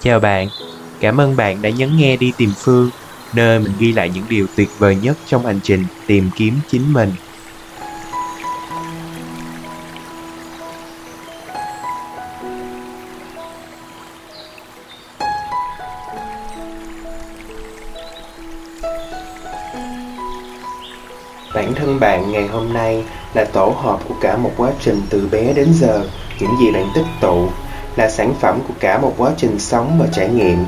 Chào bạn, cảm ơn bạn đã nhấn nghe đi tìm Phương, nơi mình ghi lại những điều tuyệt vời nhất trong hành trình tìm kiếm chính mình. Bản thân bạn ngày hôm nay là tổ hợp của cả một quá trình từ bé đến giờ, những gì bạn tích tụ là sản phẩm của cả một quá trình sống và trải nghiệm.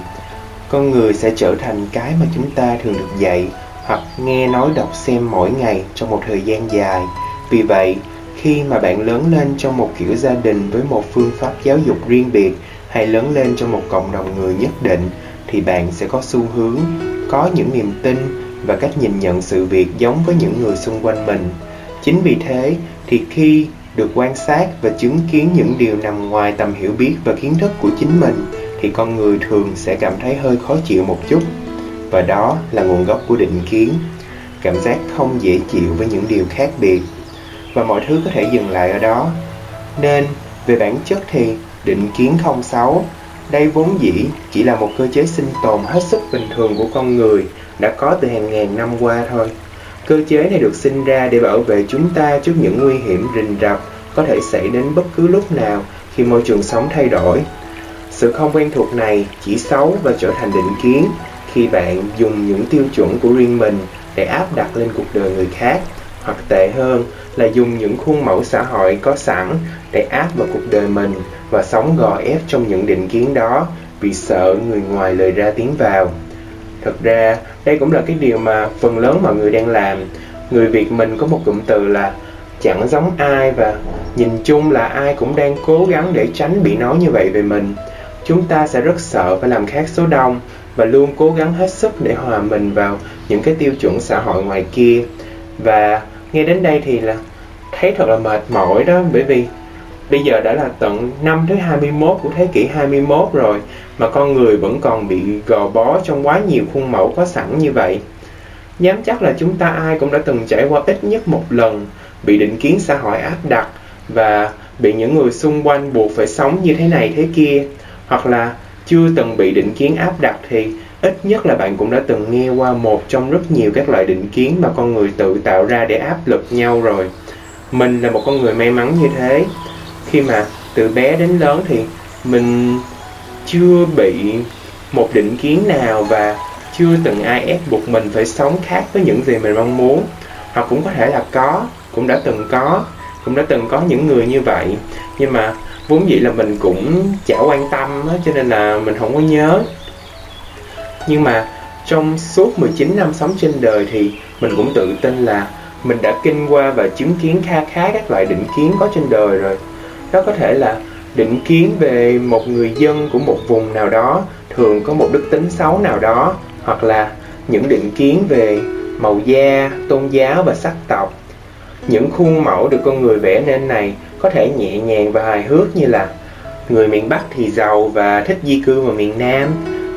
Con người sẽ trở thành cái mà chúng ta thường được dạy hoặc nghe nói đọc xem mỗi ngày trong một thời gian dài. Vì vậy, khi mà bạn lớn lên trong một kiểu gia đình với một phương pháp giáo dục riêng biệt hay lớn lên trong một cộng đồng người nhất định thì bạn sẽ có xu hướng có những niềm tin và cách nhìn nhận sự việc giống với những người xung quanh mình. Chính vì thế thì khi được quan sát và chứng kiến những điều nằm ngoài tầm hiểu biết và kiến thức của chính mình thì con người thường sẽ cảm thấy hơi khó chịu một chút. Và đó là nguồn gốc của định kiến. Cảm giác không dễ chịu với những điều khác biệt. Và mọi thứ có thể dừng lại ở đó. Nên, về bản chất thì định kiến không xấu. Đây vốn dĩ chỉ là một cơ chế sinh tồn hết sức bình thường của con người đã có từ hàng ngàn năm qua thôi. Cơ chế này được sinh ra để bảo vệ chúng ta trước những nguy hiểm rình rập có thể xảy đến bất cứ lúc nào khi môi trường sống thay đổi. Sự không quen thuộc này chỉ xấu và trở thành định kiến khi bạn dùng những tiêu chuẩn của riêng mình để áp đặt lên cuộc đời người khác, hoặc tệ hơn là dùng những khuôn mẫu xã hội có sẵn để áp vào cuộc đời mình và sống gò ép trong những định kiến đó vì sợ người ngoài lời ra tiếng vào thực ra, đây cũng là cái điều mà phần lớn mọi người đang làm. Người Việt mình có một cụm từ là chẳng giống ai và nhìn chung là ai cũng đang cố gắng để tránh bị nói như vậy về mình. Chúng ta sẽ rất sợ phải làm khác số đông và luôn cố gắng hết sức để hòa mình vào những cái tiêu chuẩn xã hội ngoài kia. Và nghe đến đây thì là thấy thật là mệt mỏi đó bởi vì bây giờ đã là tận năm thứ 21 của thế kỷ 21 rồi, mà con người vẫn còn bị gò bó trong quá nhiều khuôn mẫu có sẵn như vậy. Dám chắc là chúng ta ai cũng đã từng trải qua ít nhất một lần, bị định kiến xã hội áp đặt và bị những người xung quanh buộc phải sống như thế này thế kia, hoặc là chưa từng bị định kiến áp đặt thì ít nhất là bạn cũng đã từng nghe qua một trong rất nhiều các loại định kiến mà con người tự tạo ra để áp lực nhau rồi mình là một con người may mắn như thế khi mà từ bé đến lớn thì mình chưa bị một định kiến nào và chưa từng ai ép buộc mình phải sống khác với những gì mình mong muốn. Hoặc cũng có thể là có cũng đã từng có cũng đã từng có những người như vậy. Nhưng mà vốn dĩ là mình cũng chả quan tâm á, cho nên là mình không có nhớ. Nhưng mà trong suốt 19 năm sống trên đời thì mình cũng tự tin là mình đã kinh qua và chứng kiến kha khá các loại định kiến có trên đời rồi đó có thể là định kiến về một người dân của một vùng nào đó thường có một đức tính xấu nào đó hoặc là những định kiến về màu da, tôn giáo và sắc tộc. Những khuôn mẫu được con người vẽ nên này có thể nhẹ nhàng và hài hước như là người miền Bắc thì giàu và thích di cư vào miền Nam,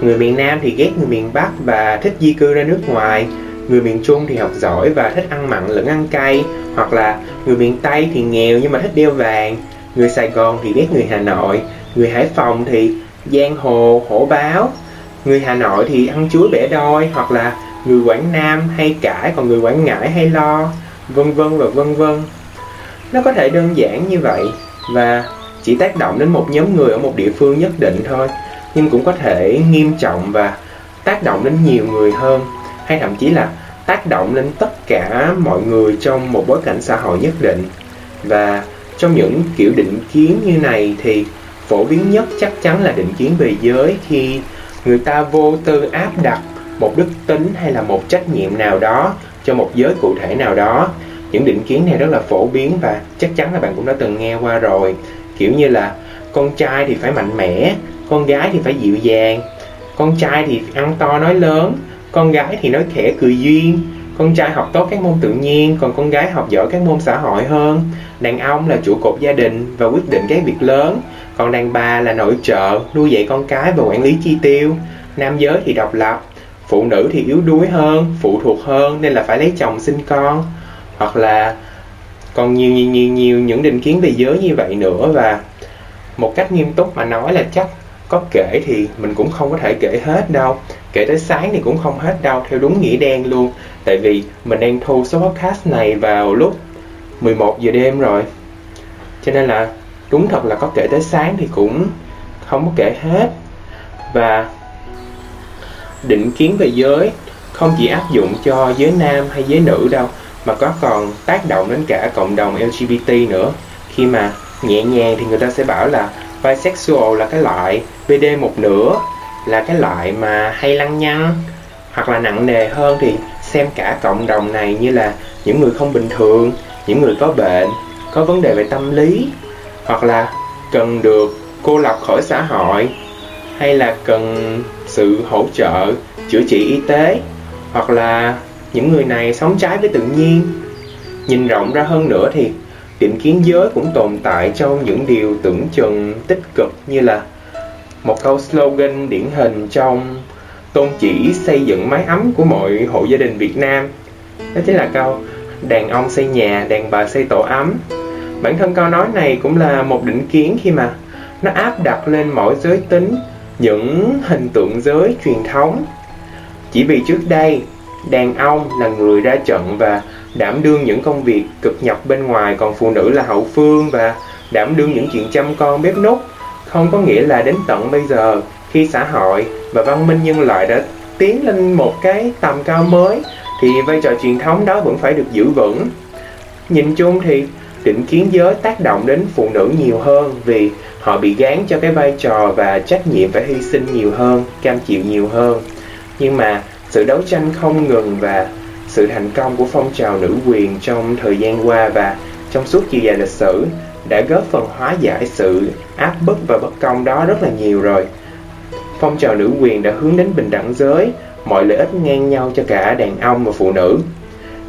người miền Nam thì ghét người miền Bắc và thích di cư ra nước ngoài, người miền Trung thì học giỏi và thích ăn mặn lẫn ăn cay, hoặc là người miền Tây thì nghèo nhưng mà thích đeo vàng, người Sài Gòn thì biết người Hà Nội, người Hải Phòng thì giang hồ, hổ báo, người Hà Nội thì ăn chuối bẻ đôi, hoặc là người Quảng Nam hay cãi còn người Quảng Ngãi hay lo, vân vân và vân vân. Nó có thể đơn giản như vậy và chỉ tác động đến một nhóm người ở một địa phương nhất định thôi, nhưng cũng có thể nghiêm trọng và tác động đến nhiều người hơn, hay thậm chí là tác động lên tất cả mọi người trong một bối cảnh xã hội nhất định. Và trong những kiểu định kiến như này thì phổ biến nhất chắc chắn là định kiến về giới khi người ta vô tư áp đặt một đức tính hay là một trách nhiệm nào đó cho một giới cụ thể nào đó. Những định kiến này rất là phổ biến và chắc chắn là bạn cũng đã từng nghe qua rồi. Kiểu như là, con trai thì phải mạnh mẽ, con gái thì phải dịu dàng, con trai thì ăn to nói lớn, con gái thì nói khẽ cười duyên con trai học tốt các môn tự nhiên, còn con gái học giỏi các môn xã hội hơn. Đàn ông là trụ cột gia đình và quyết định các việc lớn. Còn đàn bà là nội trợ, nuôi dạy con cái và quản lý chi tiêu. Nam giới thì độc lập, phụ nữ thì yếu đuối hơn, phụ thuộc hơn nên là phải lấy chồng sinh con. Hoặc là còn nhiều nhiều nhiều nhiều những định kiến về giới như vậy nữa và một cách nghiêm túc mà nói là chắc có kể thì mình cũng không có thể kể hết đâu kể tới sáng thì cũng không hết đâu theo đúng nghĩa đen luôn. Tại vì mình đang thu số podcast này vào lúc 11 giờ đêm rồi. Cho nên là đúng thật là có kể tới sáng thì cũng không có kể hết. Và định kiến về giới không chỉ áp dụng cho giới nam hay giới nữ đâu, mà có còn tác động đến cả cộng đồng LGBT nữa. Khi mà nhẹ nhàng thì người ta sẽ bảo là bisexual là cái loại BD một nửa là cái loại mà hay lăng nhăng hoặc là nặng nề hơn thì xem cả cộng đồng này như là những người không bình thường, những người có bệnh, có vấn đề về tâm lý, hoặc là cần được cô lập khỏi xã hội, hay là cần sự hỗ trợ, chữa trị y tế, hoặc là những người này sống trái với tự nhiên. Nhìn rộng ra hơn nữa thì định kiến giới cũng tồn tại trong những điều tưởng chừng tích cực như là một câu slogan điển hình trong tôn chỉ xây dựng mái ấm của mọi hộ gia đình Việt Nam. Đó chính là câu, đàn ông xây nhà, đàn bà xây tổ ấm. Bản thân câu nói này cũng là một định kiến khi mà nó áp đặt lên mỗi giới tính, những hình tượng giới truyền thống. Chỉ vì trước đây, đàn ông là người ra trận và đảm đương những công việc cực nhọc bên ngoài, còn phụ nữ là hậu phương và đảm đương những chuyện chăm con bếp nút không có nghĩa là đến tận bây giờ, khi xã hội và văn minh nhân loại đã tiến lên một cái tầm cao mới, thì vai trò truyền thống đó vẫn phải được giữ vững. Nhìn chung thì, định kiến giới tác động đến phụ nữ nhiều hơn vì họ bị gán cho cái vai trò và trách nhiệm phải hy sinh nhiều hơn, cam chịu nhiều hơn. Nhưng mà, sự đấu tranh không ngừng và sự thành công của phong trào nữ quyền trong thời gian qua và trong suốt chiều dài lịch sử đã góp phần hóa giải sự áp bức và bất công đó rất là nhiều rồi. Phong trào nữ quyền đã hướng đến bình đẳng giới, mọi lợi ích ngang nhau cho cả đàn ông và phụ nữ.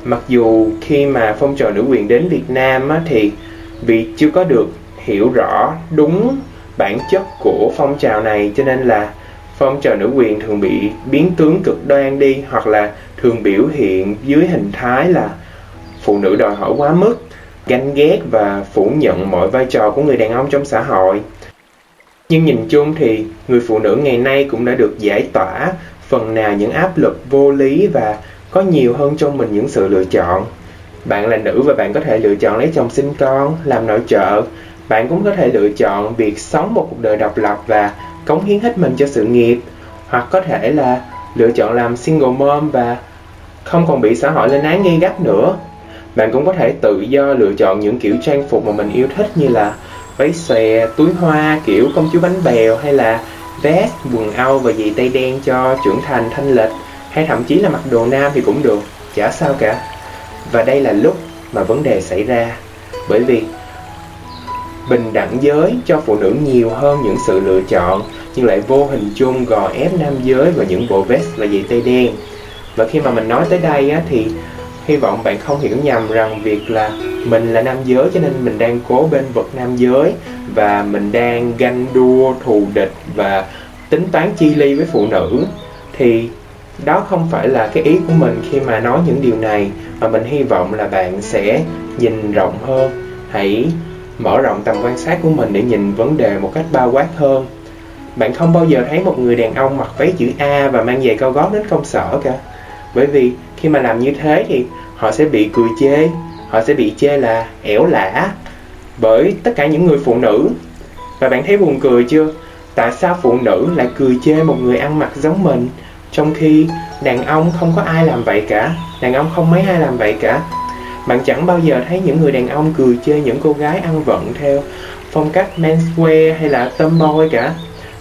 Mặc dù khi mà phong trào nữ quyền đến Việt Nam á, thì vì chưa có được hiểu rõ đúng bản chất của phong trào này cho nên là phong trào nữ quyền thường bị biến tướng cực đoan đi hoặc là thường biểu hiện dưới hình thái là phụ nữ đòi hỏi quá mức ganh ghét và phủ nhận mọi vai trò của người đàn ông trong xã hội. Nhưng nhìn chung thì, người phụ nữ ngày nay cũng đã được giải tỏa phần nào những áp lực vô lý và có nhiều hơn trong mình những sự lựa chọn. Bạn là nữ và bạn có thể lựa chọn lấy chồng sinh con, làm nội trợ. Bạn cũng có thể lựa chọn việc sống một cuộc đời độc lập và cống hiến hết mình cho sự nghiệp. Hoặc có thể là lựa chọn làm single mom và không còn bị xã hội lên án nghi gắt nữa bạn cũng có thể tự do lựa chọn những kiểu trang phục mà mình yêu thích như là váy xòe, túi hoa kiểu công chúa bánh bèo hay là vest, quần âu và dì tay đen cho trưởng thành thanh lịch. Hay thậm chí là mặc đồ nam thì cũng được, chả sao cả. Và đây là lúc mà vấn đề xảy ra. Bởi vì bình đẳng giới cho phụ nữ nhiều hơn những sự lựa chọn nhưng lại vô hình chung gò ép nam giới vào những bộ vest và dì tay đen. Và khi mà mình nói tới đây á, thì hy vọng bạn không hiểu nhầm rằng việc là mình là nam giới cho nên mình đang cố bên vực nam giới và mình đang ganh đua, thù địch và tính toán chi ly với phụ nữ. Thì đó không phải là cái ý của mình khi mà nói những điều này, mà mình hy vọng là bạn sẽ nhìn rộng hơn. Hãy mở rộng tầm quan sát của mình để nhìn vấn đề một cách bao quát hơn. Bạn không bao giờ thấy một người đàn ông mặc váy chữ A và mang giày cao gót đến công sở cả bởi vì khi mà làm như thế thì họ sẽ bị cười chê, họ sẽ bị chê là ẻo lả bởi tất cả những người phụ nữ. Và bạn thấy buồn cười chưa? Tại sao phụ nữ lại cười chê một người ăn mặc giống mình, trong khi đàn ông không có ai làm vậy cả? Đàn ông không mấy ai làm vậy cả. Bạn chẳng bao giờ thấy những người đàn ông cười chê những cô gái ăn vận theo phong cách menswear hay là tomboy cả.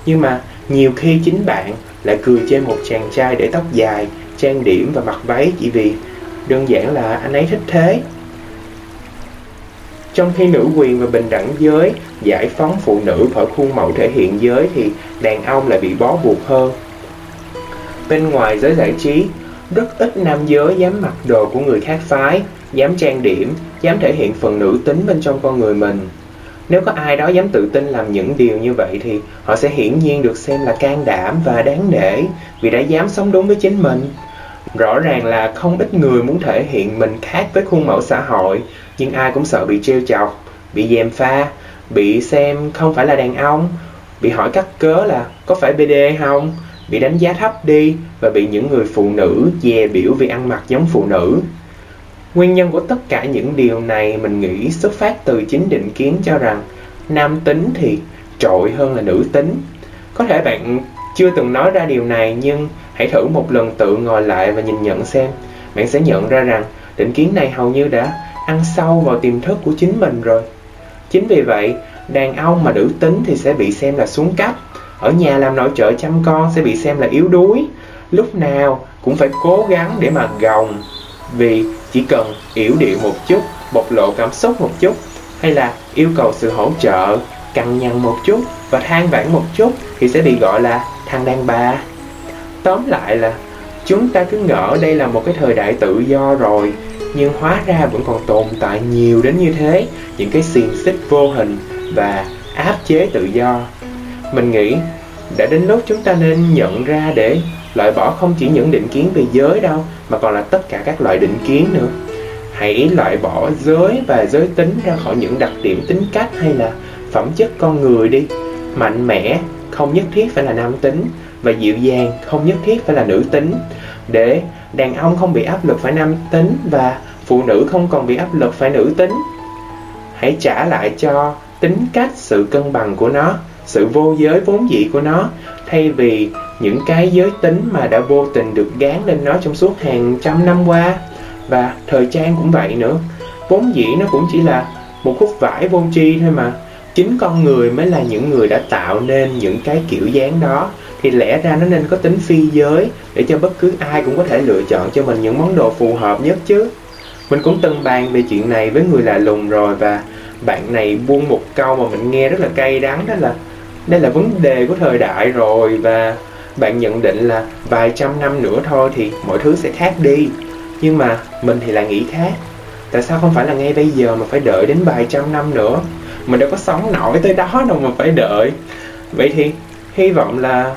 Nhưng mà nhiều khi chính bạn lại cười chê một chàng trai để tóc dài trang điểm và mặc váy chỉ vì đơn giản là anh ấy thích thế. Trong khi nữ quyền và bình đẳng giới giải phóng phụ nữ khỏi khuôn mẫu thể hiện giới thì đàn ông lại bị bó buộc hơn. Bên ngoài giới giải trí, rất ít nam giới dám mặc đồ của người khác phái, dám trang điểm, dám thể hiện phần nữ tính bên trong con người mình. Nếu có ai đó dám tự tin làm những điều như vậy thì họ sẽ hiển nhiên được xem là can đảm và đáng nể vì đã dám sống đúng với chính mình rõ ràng là không ít người muốn thể hiện mình khác với khuôn mẫu xã hội nhưng ai cũng sợ bị trêu chọc bị dèm pha bị xem không phải là đàn ông bị hỏi cắt cớ là có phải BD không, bị đánh giá thấp đi và bị những người phụ nữ dè biểu vì ăn mặc giống phụ nữ. Nguyên nhân của tất cả những điều này mình nghĩ xuất phát từ chính định kiến cho rằng nam tính thì trội hơn là nữ tính. Có thể bạn chưa từng nói ra điều này nhưng hãy thử một lần tự ngồi lại và nhìn nhận xem. Bạn sẽ nhận ra rằng định kiến này hầu như đã ăn sâu vào tiềm thức của chính mình rồi. Chính vì vậy, đàn ông mà nữ tính thì sẽ bị xem là xuống cấp, ở nhà làm nội trợ chăm con sẽ bị xem là yếu đuối, lúc nào cũng phải cố gắng để mà gồng vì chỉ cần yểu điệu một chút, bộc lộ cảm xúc một chút hay là yêu cầu sự hỗ trợ, cằn nhằn một chút và than vãn một chút thì sẽ bị gọi là thằng đàn bà. Tóm lại là, chúng ta cứ ngỡ đây là một cái thời đại tự do rồi, nhưng hóa ra vẫn còn tồn tại nhiều đến như thế, những cái xiềng xích vô hình và áp chế tự do. Mình nghĩ, đã đến lúc chúng ta nên nhận ra để loại bỏ không chỉ những định kiến về giới đâu, mà còn là tất cả các loại định kiến nữa. Hãy loại bỏ giới và giới tính ra khỏi những đặc điểm tính cách hay là phẩm chất con người đi. Mạnh mẽ không nhất thiết phải là nam tính và dịu dàng không nhất thiết phải là nữ tính. Để đàn ông không bị áp lực phải nam tính và phụ nữ không còn bị áp lực phải nữ tính, hãy trả lại cho tính cách, sự cân bằng của nó, sự vô giới vốn dĩ của nó. Thay vì những cái giới tính mà đã vô tình được gán lên nó trong suốt hàng trăm năm qua, và thời trang cũng vậy nữa. Vốn dĩ nó cũng chỉ là một khúc vải vô tri thôi mà chính con người mới là những người đã tạo nên những cái kiểu dáng đó. Thì lẽ ra nó nên có tính phi giới để cho bất cứ ai cũng có thể lựa chọn cho mình những món đồ phù hợp nhất chứ. Mình cũng từng bàn về chuyện này với người lạ lùng rồi và bạn này buông một câu mà mình nghe rất là cay đắng, đó là, đây là vấn đề của thời đại rồi và bạn nhận định là vài trăm năm nữa thôi thì mọi thứ sẽ khác đi. Nhưng mà mình thì lại nghĩ khác. Tại sao không phải là ngay bây giờ mà phải đợi đến vài trăm năm nữa? Mình đâu có sống nổi tới đó đâu mà phải đợi. Vậy thì, hy vọng là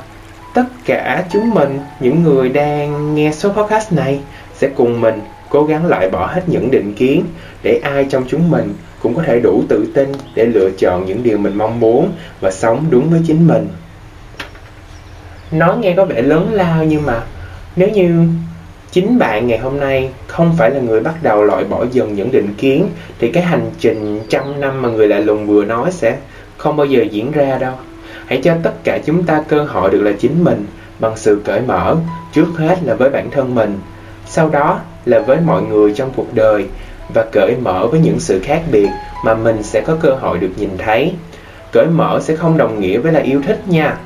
tất cả chúng mình, những người đang nghe số podcast này, sẽ cùng mình cố gắng loại bỏ hết những định kiến để ai trong chúng mình cũng có thể đủ tự tin để lựa chọn những điều mình mong muốn và sống đúng với chính mình. Nói nghe có vẻ lớn lao nhưng mà nếu như chính bạn ngày hôm nay không phải là người bắt đầu loại bỏ dần những định kiến, thì cái hành trình trăm năm mà người lạ lùng vừa nói sẽ không bao giờ diễn ra đâu. Hãy cho tất cả chúng ta cơ hội được là chính mình, bằng sự cởi mở, trước hết là với bản thân mình, sau đó là với mọi người trong cuộc đời, và cởi mở với những sự khác biệt mà mình sẽ có cơ hội được nhìn thấy. Cởi mở sẽ không đồng nghĩa với là yêu thích nha.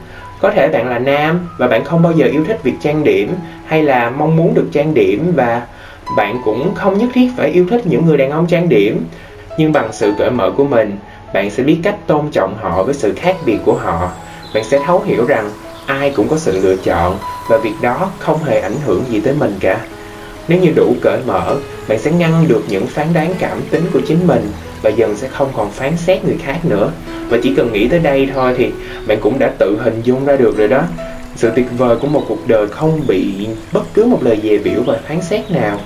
Có thể bạn là nam và bạn không bao giờ yêu thích việc trang điểm hay là mong muốn được trang điểm và bạn cũng không nhất thiết phải yêu thích những người đàn ông trang điểm. Nhưng bằng sự cởi mở của mình, bạn sẽ biết cách tôn trọng họ với sự khác biệt của họ. Bạn sẽ thấu hiểu rằng ai cũng có sự lựa chọn và việc đó không hề ảnh hưởng gì tới mình cả. Nếu như đủ cởi mở, bạn sẽ ngăn được những phán đoán cảm tính của chính mình và dần sẽ không còn phán xét người khác nữa. Và chỉ cần nghĩ tới đây thôi thì bạn cũng đã tự hình dung ra được rồi đó sự tuyệt vời của một cuộc đời không bị bất cứ một lời dè biểu và phán xét nào.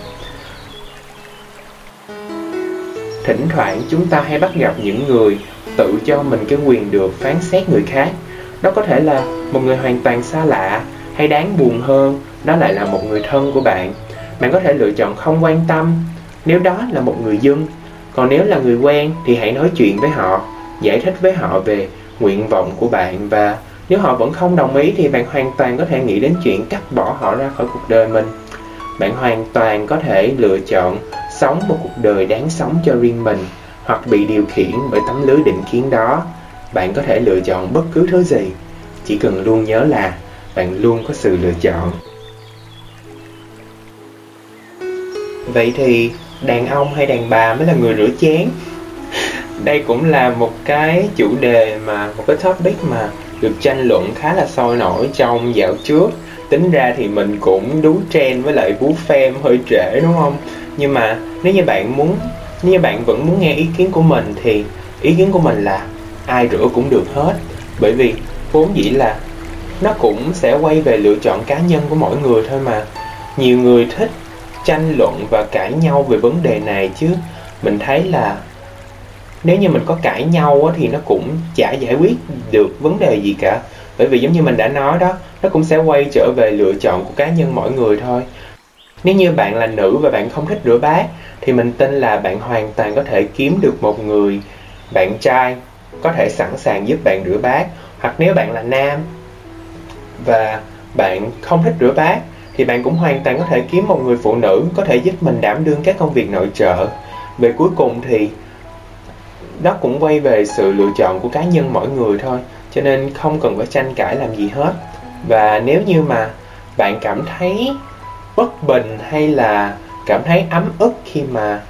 Thỉnh thoảng chúng ta hay bắt gặp những người tự cho mình cái quyền được phán xét người khác. Đó có thể là một người hoàn toàn xa lạ hay đáng buồn hơn, đó lại là một người thân của bạn. Bạn có thể lựa chọn không quan tâm. Nếu đó là một người dân, còn nếu là người quen thì hãy nói chuyện với họ, giải thích với họ về nguyện vọng của bạn và nếu họ vẫn không đồng ý thì bạn hoàn toàn có thể nghĩ đến chuyện cắt bỏ họ ra khỏi cuộc đời mình. Bạn hoàn toàn có thể lựa chọn sống một cuộc đời đáng sống cho riêng mình hoặc bị điều khiển bởi tấm lưới định kiến đó. Bạn có thể lựa chọn bất cứ thứ gì, chỉ cần luôn nhớ là bạn luôn có sự lựa chọn. Vậy thì đàn ông hay đàn bà mới là người rửa chén? Đây cũng là một cái chủ đề mà, một cái topic mà được tranh luận khá là sôi nổi trong dạo trước. Tính ra thì mình cũng đú trend với lại vú phim hơi trễ, đúng không? Nhưng mà nếu như bạn muốn, nếu như bạn vẫn muốn nghe ý kiến của mình thì ý kiến của mình là ai rửa cũng được hết. Bởi vì vốn dĩ là nó cũng sẽ quay về lựa chọn cá nhân của mỗi người thôi mà. Nhiều người thích tranh luận và cãi nhau về vấn đề này chứ. Mình thấy là nếu như mình có cãi nhau á, thì nó cũng chả giải quyết được vấn đề gì cả. Bởi vì giống như mình đã nói đó nó cũng sẽ quay trở về lựa chọn của cá nhân mỗi người thôi. Nếu như bạn là nữ và bạn không thích rửa bát thì mình tin là bạn hoàn toàn có thể kiếm được một người bạn trai có thể sẵn sàng giúp bạn rửa bát. Hoặc nếu bạn là nam và bạn không thích rửa bát thì bạn cũng hoàn toàn có thể kiếm một người phụ nữ có thể giúp mình đảm đương các công việc nội trợ. Về cuối cùng thì đó cũng quay về sự lựa chọn của cá nhân mỗi người thôi, cho nên không cần phải tranh cãi làm gì hết. Và nếu như mà bạn cảm thấy bất bình hay là cảm thấy ấm ức khi mà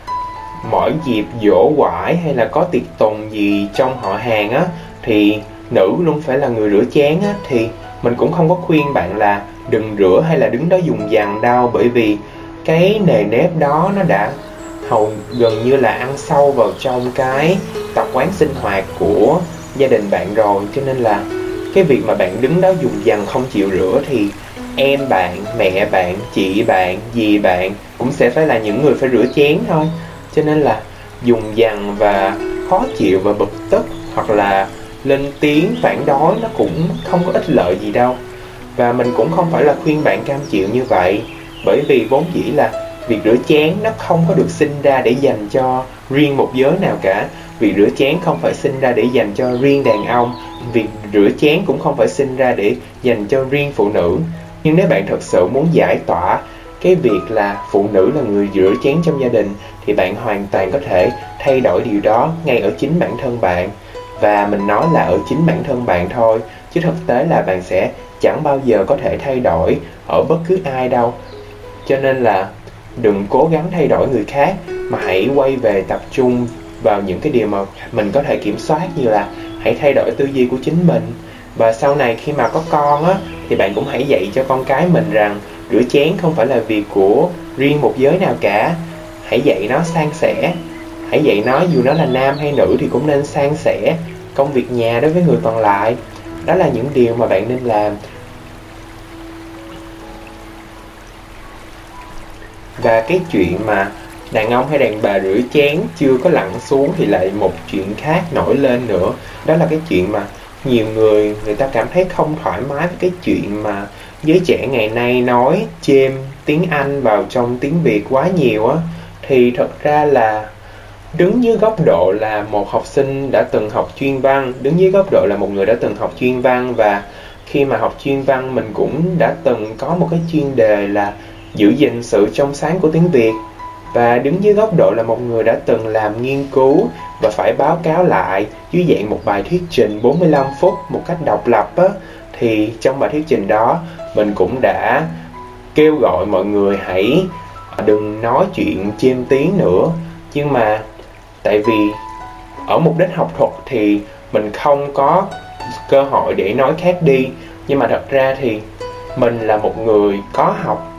mỗi dịp dỗ quải hay là có tiệc tùng gì trong họ hàng á, thì nữ luôn phải là người rửa chén á, thì mình cũng không có khuyên bạn là đừng rửa hay là đứng đó dùng dằn đâu bởi vì cái nề nếp đó nó đã hầu gần như là ăn sâu vào trong cái tập quán sinh hoạt của gia đình bạn rồi. Cho nên là cái việc mà bạn đứng đó dùng dằn không chịu rửa thì em bạn, mẹ bạn, chị bạn, dì bạn cũng sẽ phải là những người phải rửa chén thôi. Cho nên là dùng dằn và khó chịu và bực tức hoặc là lên tiếng phản đối nó cũng không có ích lợi gì đâu. Và mình cũng không phải là khuyên bạn cam chịu như vậy, bởi vì vốn dĩ là việc rửa chén nó không có được sinh ra để dành cho riêng một giới nào cả. Việc rửa chén không phải sinh ra để dành cho riêng đàn ông. Việc rửa chén cũng không phải sinh ra để dành cho riêng phụ nữ. Nhưng nếu bạn thật sự muốn giải tỏa cái việc là phụ nữ là người rửa chén trong gia đình, thì bạn hoàn toàn có thể thay đổi điều đó ngay ở chính bản thân bạn. Và mình nói là ở chính bản thân bạn thôi, chứ thực tế là bạn sẽ chẳng bao giờ có thể thay đổi ở bất cứ ai đâu. Cho nên là đừng cố gắng thay đổi người khác, mà hãy quay về tập trung vào những cái điều mà mình có thể kiểm soát, như là hãy thay đổi tư duy của chính mình. Và sau này khi mà có con á, thì bạn cũng hãy dạy cho con cái mình rằng rửa chén không phải là việc của riêng một giới nào cả. Hãy dạy nó san sẻ. Hãy dạy nó dù nó là nam hay nữ thì cũng nên san sẻ công việc nhà đối với người còn lại. Đó là những điều mà bạn nên làm. Và cái chuyện mà đàn ông hay đàn bà rửa chén chưa có lặn xuống thì lại một chuyện khác nổi lên nữa. Đó là cái chuyện mà nhiều người người ta cảm thấy không thoải mái với cái chuyện mà giới trẻ ngày nay nói chêm tiếng Anh vào trong tiếng Việt quá nhiều á. Thì thật ra là đứng dưới góc độ là một học sinh đã từng học chuyên văn, đứng dưới góc độ là một người đã từng học chuyên văn và khi mà học chuyên văn mình cũng đã từng có một cái chuyên đề là giữ gìn sự trong sáng của tiếng Việt. Và đứng dưới góc độ là một người đã từng làm nghiên cứu và phải báo cáo lại dưới dạng một bài thuyết trình 45 phút một cách độc lập á, thì trong bài thuyết trình đó mình cũng đã kêu gọi mọi người hãy đừng nói chuyện chiêm tiếng nữa. Nhưng mà tại vì ở mục đích học thuật thì mình không có cơ hội để nói khác đi. Nhưng mà thật ra thì mình là một người có học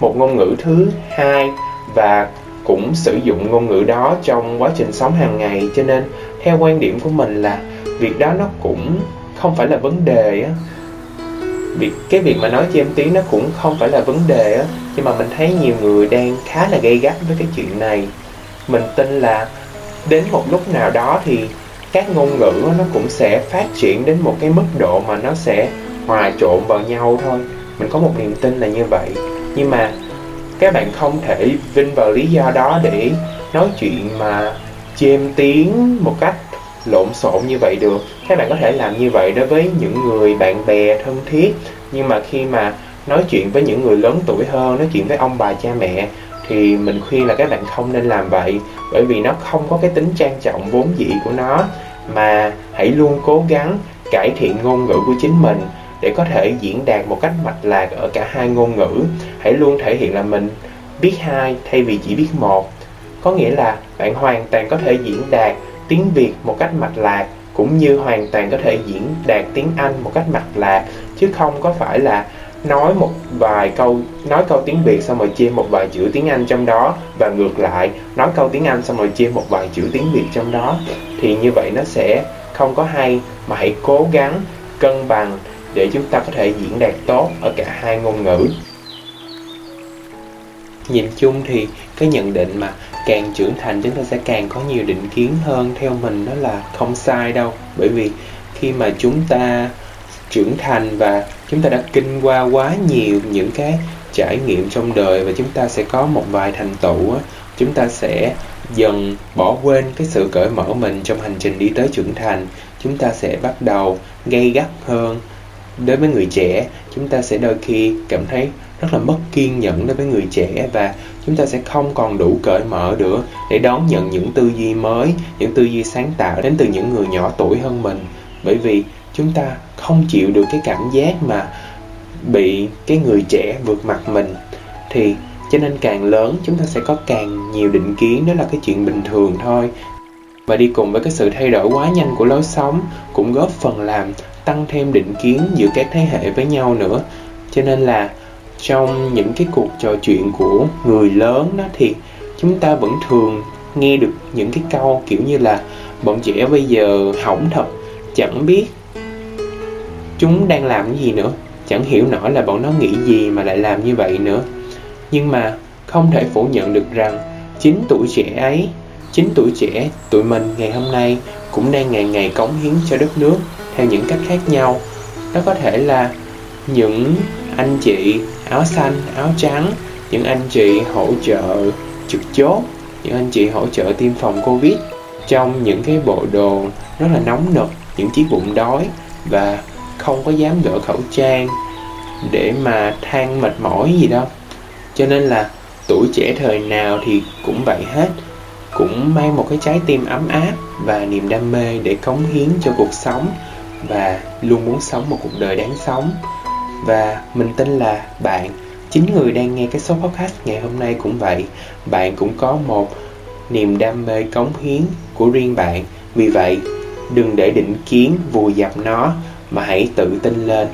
một ngôn ngữ thứ hai và cũng sử dụng ngôn ngữ đó trong quá trình sống hàng ngày. Cho nên, theo quan điểm của mình là việc đó nó cũng không phải là vấn đề á. Việc, cái việc mà nói chêm tiếng nó cũng không phải là vấn đề á. Nhưng mà mình thấy nhiều người đang khá là gây gắt với cái chuyện này. Mình tin là đến một lúc nào đó thì các ngôn ngữ nó cũng sẽ phát triển đến một cái mức độ mà nó sẽ hòa trộn vào nhau thôi. Mình có một niềm tin là như vậy nhưng mà các bạn không thể vinh vào lý do đó để nói chuyện mà chêm tiếng một cách lộn xộn như vậy được. Các bạn có thể làm như vậy đối với những người bạn bè, thân thiết. Nhưng mà khi mà nói chuyện với những người lớn tuổi hơn, nói chuyện với ông bà cha mẹ, thì mình khuyên là các bạn không nên làm vậy. Bởi vì nó không có cái tính trang trọng vốn dĩ của nó. Mà hãy luôn cố gắng cải thiện ngôn ngữ của chính mình để có thể diễn đạt một cách mạch lạc ở cả hai ngôn ngữ, hãy luôn thể hiện là mình, biết hai thay vì chỉ biết một. Có nghĩa là bạn hoàn toàn có thể diễn đạt tiếng việt một cách mạch lạc, cũng như hoàn toàn có thể diễn đạt tiếng anh một cách mạch lạc, chứ không có phải là nói một vài câu, nói câu tiếng việt xong rồi chia một vài chữ tiếng anh trong đó và ngược lại, nói câu tiếng anh xong rồi chia một vài chữ tiếng việt trong đó. Thì như vậy nó sẽ không có hay, mà hãy cố gắng cân bằng để chúng ta có thể diễn đạt tốt ở cả hai ngôn ngữ. Nhìn chung thì cái nhận định mà càng trưởng thành chúng ta sẽ càng có nhiều định kiến hơn theo mình đó là không sai đâu. Bởi vì khi mà chúng ta trưởng thành và chúng ta đã kinh qua quá nhiều những cái trải nghiệm trong đời và chúng ta sẽ có một vài thành tựu chúng ta sẽ dần bỏ quên cái sự cởi mở mình trong hành trình đi tới trưởng thành. Chúng ta sẽ bắt đầu gây gắt hơn đối với người trẻ, chúng ta sẽ đôi khi cảm thấy rất là mất kiên nhẫn đối với người trẻ và chúng ta sẽ không còn đủ cởi mở nữa để đón nhận những tư duy mới, những tư duy sáng tạo đến từ những người nhỏ tuổi hơn mình. Bởi vì chúng ta không chịu được cái cảm giác mà bị cái người trẻ vượt mặt mình. Thì cho nên càng lớn, chúng ta sẽ có càng nhiều định kiến, đó là cái chuyện bình thường thôi. Và đi cùng với cái sự thay đổi quá nhanh của lối sống cũng góp phần làm tăng thêm định kiến giữa các thế hệ với nhau nữa. Cho nên là trong những cái cuộc trò chuyện của người lớn đó thì chúng ta vẫn thường nghe được những cái câu kiểu như là, bọn trẻ bây giờ hỏng thật, chẳng biết chúng đang làm cái gì nữa, chẳng hiểu nổi là bọn nó nghĩ gì mà lại làm như vậy nữa. Nhưng mà không thể phủ nhận được rằng chính tuổi trẻ ấy, chính tuổi trẻ tụi mình ngày hôm nay cũng đang ngày ngày cống hiến cho đất nước theo những cách khác nhau. Đó có thể là những anh chị áo xanh, áo trắng, những anh chị hỗ trợ trực chốt, những anh chị hỗ trợ tiêm phòng covid trong những cái bộ đồ rất là nóng nực, những chiếc bụng đói và không có dám gỡ khẩu trang để mà than mệt mỏi gì đâu. Cho nên là tuổi trẻ thời nào thì cũng vậy hết, cũng mang một cái trái tim ấm áp và niềm đam mê để cống hiến cho cuộc sống và luôn muốn sống một cuộc đời đáng sống. Và mình tin là bạn, chính người đang nghe cái số podcast ngày hôm nay cũng vậy. Bạn cũng có một niềm đam mê cống hiến của riêng bạn. Vì vậy, đừng để định kiến vùi dập nó, mà hãy tự tin lên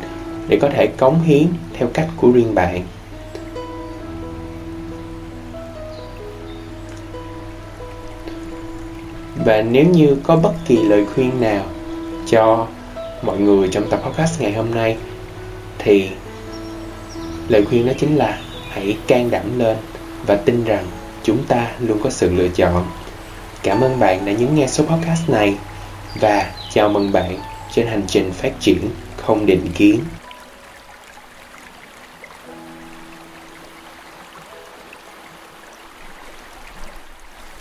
để có thể cống hiến theo cách của riêng bạn. Và nếu như có bất kỳ lời khuyên nào cho mọi người trong tập podcast ngày hôm nay. Thì lời khuyên đó chính là hãy can đảm lên và tin rằng chúng ta luôn có sự lựa chọn. Cảm ơn bạn đã nhấn nghe số podcast này và chào mừng bạn trên hành trình phát triển không định kiến.